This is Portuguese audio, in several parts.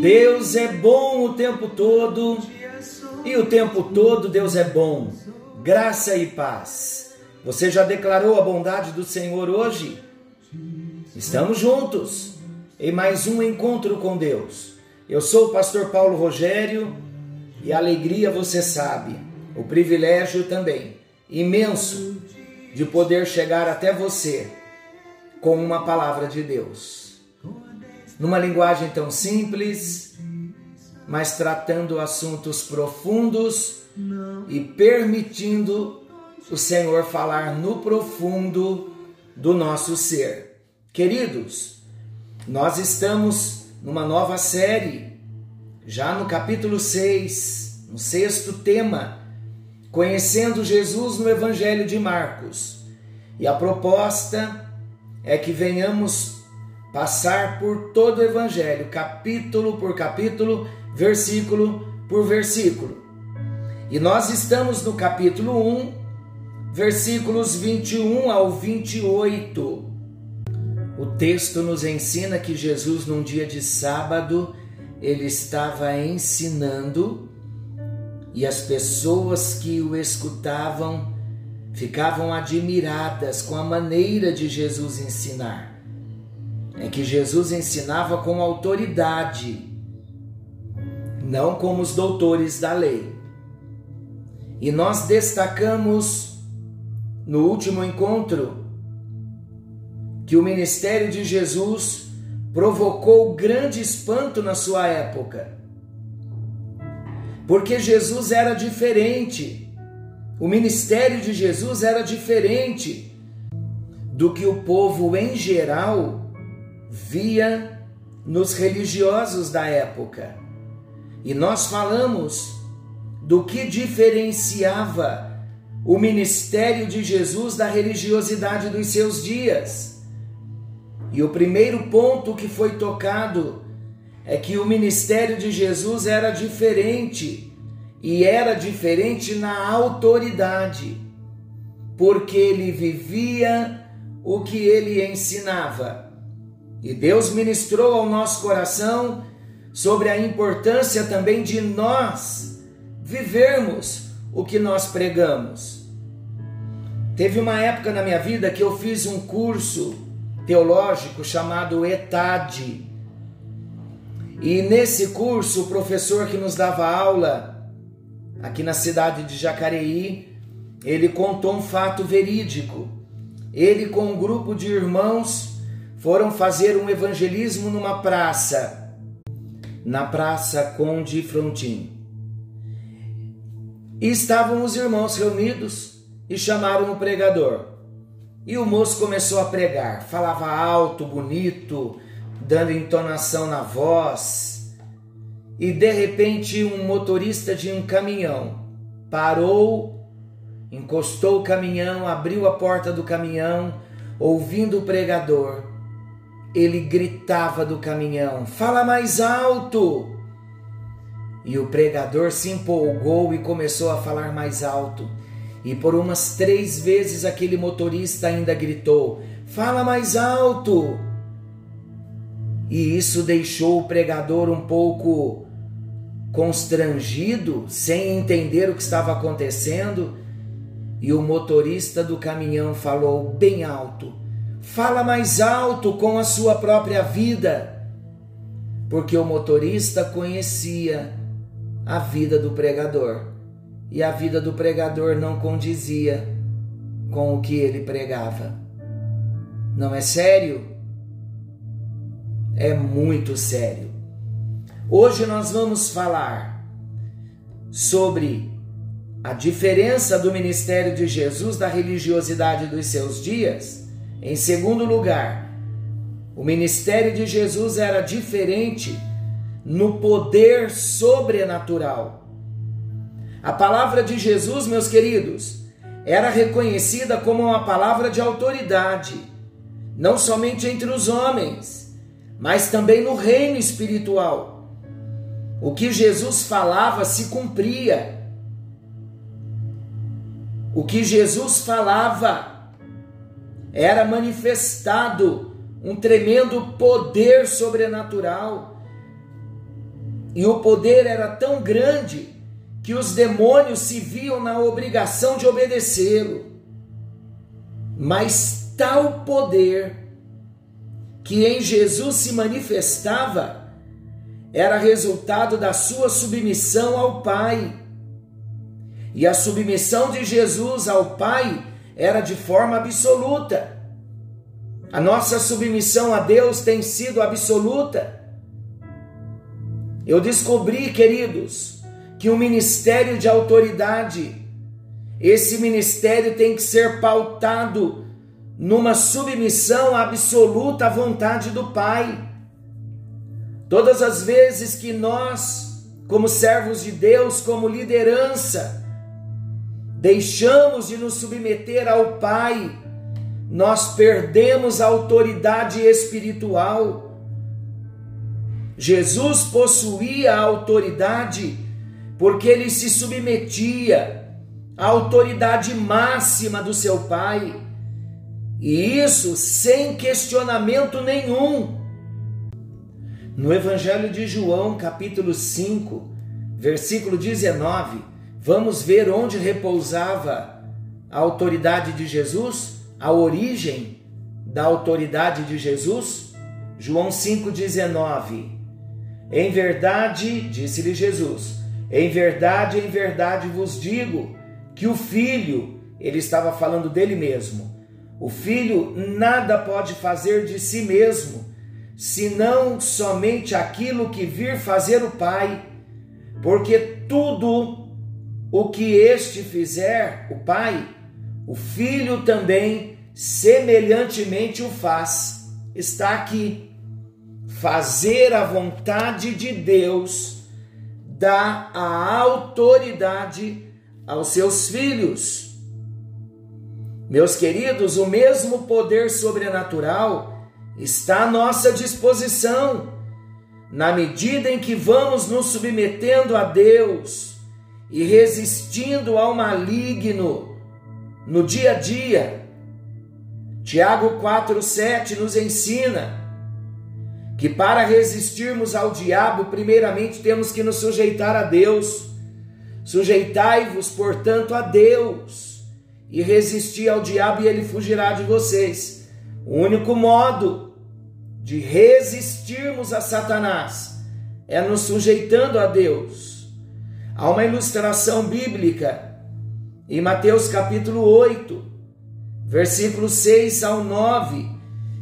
Deus é bom o tempo todo e o tempo todo Deus é bom. Graça e paz. Você já declarou a bondade do Senhor hoje? Estamos juntos em mais um encontro com Deus. Eu sou o pastor Paulo Rogério e a alegria você sabe, o privilégio também imenso de poder chegar até você com uma palavra de Deus. Numa linguagem tão simples, mas tratando assuntos profundos e permitindo o Senhor falar no profundo do nosso ser. Queridos, nós estamos numa nova série, já no capítulo 6, no sexto tema, conhecendo Jesus no Evangelho de Marcos. E a proposta é que venhamos passar por todo o Evangelho, capítulo por capítulo, versículo por versículo. E nós estamos no capítulo 1, versículos 21 ao 28. O texto nos ensina que Jesus, num dia de sábado, ele estava ensinando e as pessoas que o escutavam ficavam admiradas com a maneira de Jesus ensinar. É que Jesus ensinava com autoridade, não como os doutores da lei. E nós destacamos no último encontro que o ministério de Jesus provocou grande espanto na sua época. Porque Jesus era diferente. O ministério de Jesus era diferente do que o povo em geral via nos religiosos da época. E nós falamos do que diferenciava o ministério de Jesus da religiosidade dos seus dias. E o primeiro ponto que foi tocado é que o ministério de Jesus era diferente e era diferente na autoridade, porque ele vivia o que ele ensinava. E Deus ministrou ao nosso coração sobre a importância também de nós vivermos o que nós pregamos. Teve uma época na minha vida que eu fiz um curso teológico chamado ETAD. E nesse curso, o professor que nos dava aula aqui na cidade de Jacareí, ele contou um fato verídico. Ele com um grupo de irmãos foram fazer um evangelismo numa praça, na Praça Conde Frontin. E estavam os irmãos reunidos e chamaram o pregador. E o moço começou a pregar, falava alto, bonito, dando entonação na voz. E de repente, um motorista de um caminhão parou, encostou o caminhão, abriu a porta do caminhão, ouvindo o pregador. Ele gritava do caminhão: Fala mais alto! E o pregador se empolgou e começou a falar mais alto. E por umas três vezes aquele motorista ainda gritou: Fala mais alto! E isso deixou o pregador um pouco constrangido, sem entender o que estava acontecendo. E o motorista do caminhão falou bem alto: Fala mais alto com a sua própria vida. Porque o motorista conhecia a vida do pregador e a vida do pregador não condizia com o que ele pregava. Não é sério? É muito sério. Hoje nós vamos falar sobre a diferença do ministério de Jesus da religiosidade dos seus dias. Em segundo lugar, o ministério de Jesus era diferente no poder sobrenatural. A palavra de Jesus, meus queridos, era reconhecida como uma palavra de autoridade, não somente entre os homens, mas também no reino espiritual. O que Jesus falava se cumpria. O que Jesus falava era manifestado um tremendo poder sobrenatural. E o poder era tão grande que os demônios se viam na obrigação de obedecê-lo. Mas tal poder que em Jesus se manifestava era resultado da sua submissão ao Pai. E a submissão de Jesus ao Pai era de forma absoluta. A nossa submissão a Deus tem sido absoluta. Eu descobri, queridos, que um ministério de autoridade, esse ministério tem que ser pautado numa submissão absoluta à vontade do Pai. Todas as vezes que nós, como servos de Deus, como liderança, deixamos de nos submeter ao Pai, nós perdemos a autoridade espiritual. Jesus possuía a autoridade porque ele se submetia à autoridade máxima do seu pai, e isso sem questionamento nenhum. No Evangelho de João, capítulo 5, versículo 19, vamos ver onde repousava a autoridade de Jesus, a origem da autoridade de Jesus. João 5,19. Em verdade, disse-lhe Jesus, em verdade, em verdade vos digo que o filho, ele estava falando dele mesmo, o filho nada pode fazer de si mesmo, senão somente aquilo que vir fazer o Pai, porque tudo o que este fizer, o Pai, o filho também semelhantemente o faz. Está aqui. Fazer a vontade de Deus dá a autoridade aos seus filhos. Meus queridos, o mesmo poder sobrenatural está à nossa disposição, na medida em que vamos nos submetendo a Deus e resistindo ao maligno no dia a dia. Tiago 4,7 nos ensina que para resistirmos ao diabo, primeiramente temos que nos sujeitar a Deus. Sujeitai-vos, portanto, a Deus e resisti ao diabo e ele fugirá de vocês. O único modo de resistirmos a Satanás é nos sujeitando a Deus. Há uma ilustração bíblica em Mateus capítulo 8, versículos 6 ao 9,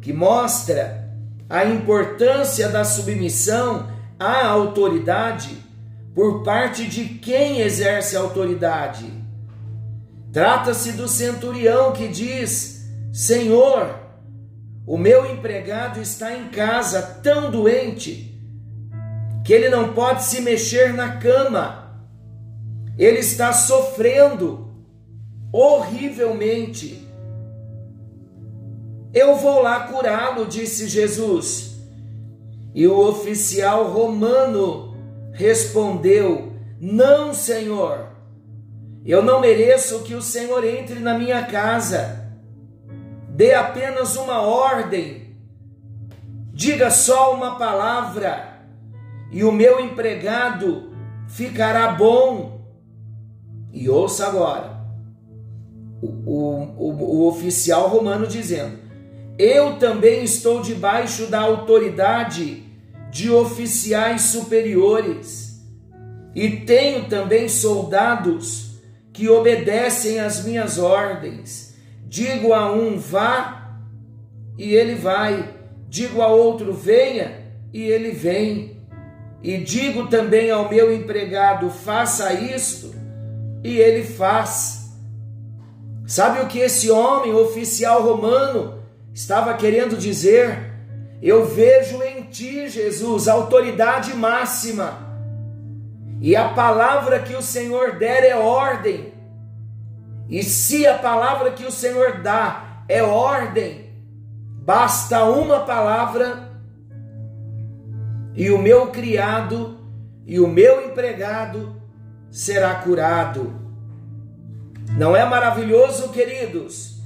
que mostra a importância da submissão à autoridade por parte de quem exerce a autoridade. Trata-se do centurião que diz: Senhor, o meu empregado está em casa tão doente que ele não pode se mexer na cama. Ele está sofrendo horrivelmente. Eu vou lá curá-lo, disse Jesus. E o oficial romano respondeu: Não, Senhor, eu não mereço que o Senhor entre na minha casa. Dê apenas uma ordem, diga só uma palavra, e o meu empregado ficará bom. E ouça agora o, o, o oficial romano dizendo: eu também estou debaixo da autoridade de oficiais superiores e tenho também soldados que obedecem às minhas ordens. Digo a um vá e ele vai, digo a outro venha e ele vem. E digo também ao meu empregado faça isto e ele faz. Sabe o que esse homem, oficial romano, estava querendo dizer: eu vejo em ti, Jesus, autoridade máxima. E a palavra que o Senhor der é ordem. E se a palavra que o Senhor dá é ordem, basta uma palavra e o meu criado e o meu empregado será curado. Não é maravilhoso, queridos,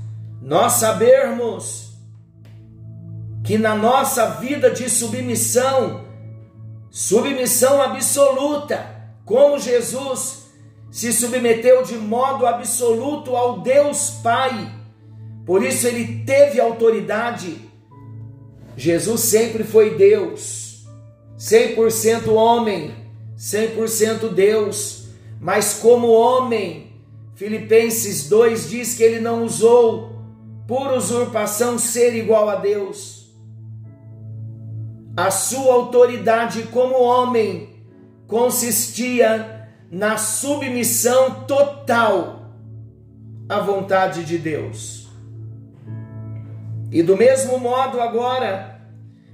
nós sabermos que na nossa vida de submissão, submissão absoluta, como Jesus se submeteu de modo absoluto ao Deus Pai, por isso ele teve autoridade. Jesus sempre foi Deus, 100% homem, 100% Deus, mas como homem, Filipenses 2 diz que ele não usou por usurpação ser igual a Deus. A sua autoridade como homem consistia na submissão total à vontade de Deus. E do mesmo modo, agora,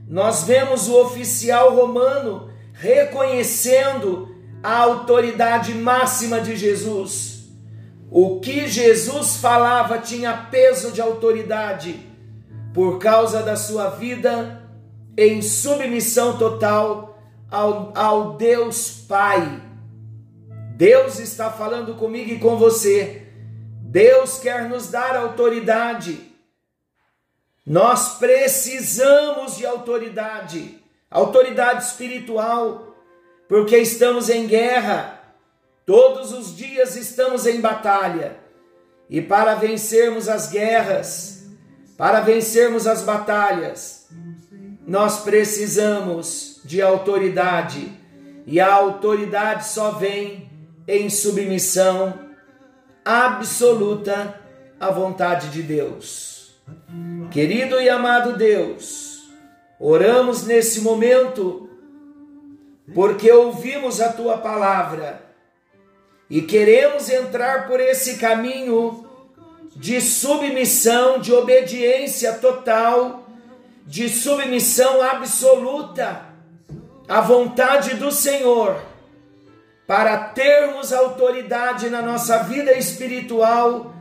nós vemos o oficial romano reconhecendo a autoridade máxima de Jesus. O que Jesus falava tinha peso de autoridade por causa da sua vida em submissão total ao, ao Deus Pai. Deus está falando comigo e com você. Deus quer nos dar autoridade. Nós precisamos de autoridade autoridade espiritual, porque estamos em guerra, todos os dias estamos em batalha, e para vencermos as guerras, para vencermos as batalhas, nós precisamos de autoridade, e a autoridade só vem em submissão absoluta à vontade de Deus. Querido e amado Deus, Oramos nesse momento porque ouvimos a tua palavra e queremos entrar por esse caminho de submissão, de obediência total, de submissão absoluta à vontade do Senhor, para termos autoridade na nossa vida espiritual,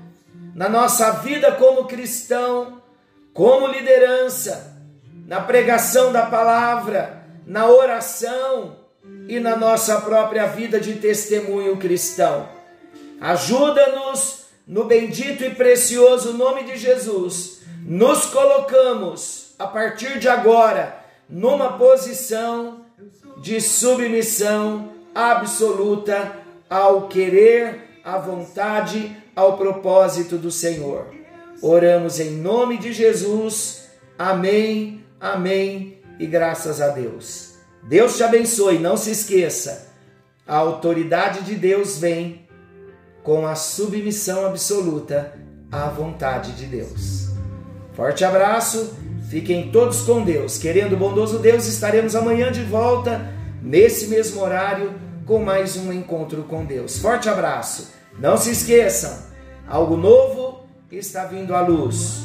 na nossa vida como cristão, como liderança na pregação da palavra, na oração e na nossa própria vida de testemunho cristão. Ajuda-nos no bendito e precioso nome de Jesus. Nos colocamos a partir de agora numa posição de submissão absoluta ao querer, à vontade, ao propósito do Senhor. Oramos em nome de Jesus. Amém Amém e graças a Deus. Deus te abençoe, não se esqueça. A autoridade de Deus vem com a submissão absoluta à vontade de Deus. Forte abraço, fiquem todos com Deus. Querendo o bondoso Deus, estaremos amanhã de volta, nesse mesmo horário, com mais um encontro com Deus. Forte abraço. Não se esqueçam, algo novo está vindo à luz.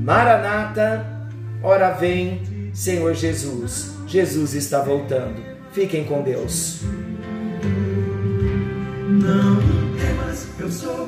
Maranata Ora vem, Senhor Jesus. Jesus está voltando. Fiquem com Deus. Não temas, eu sou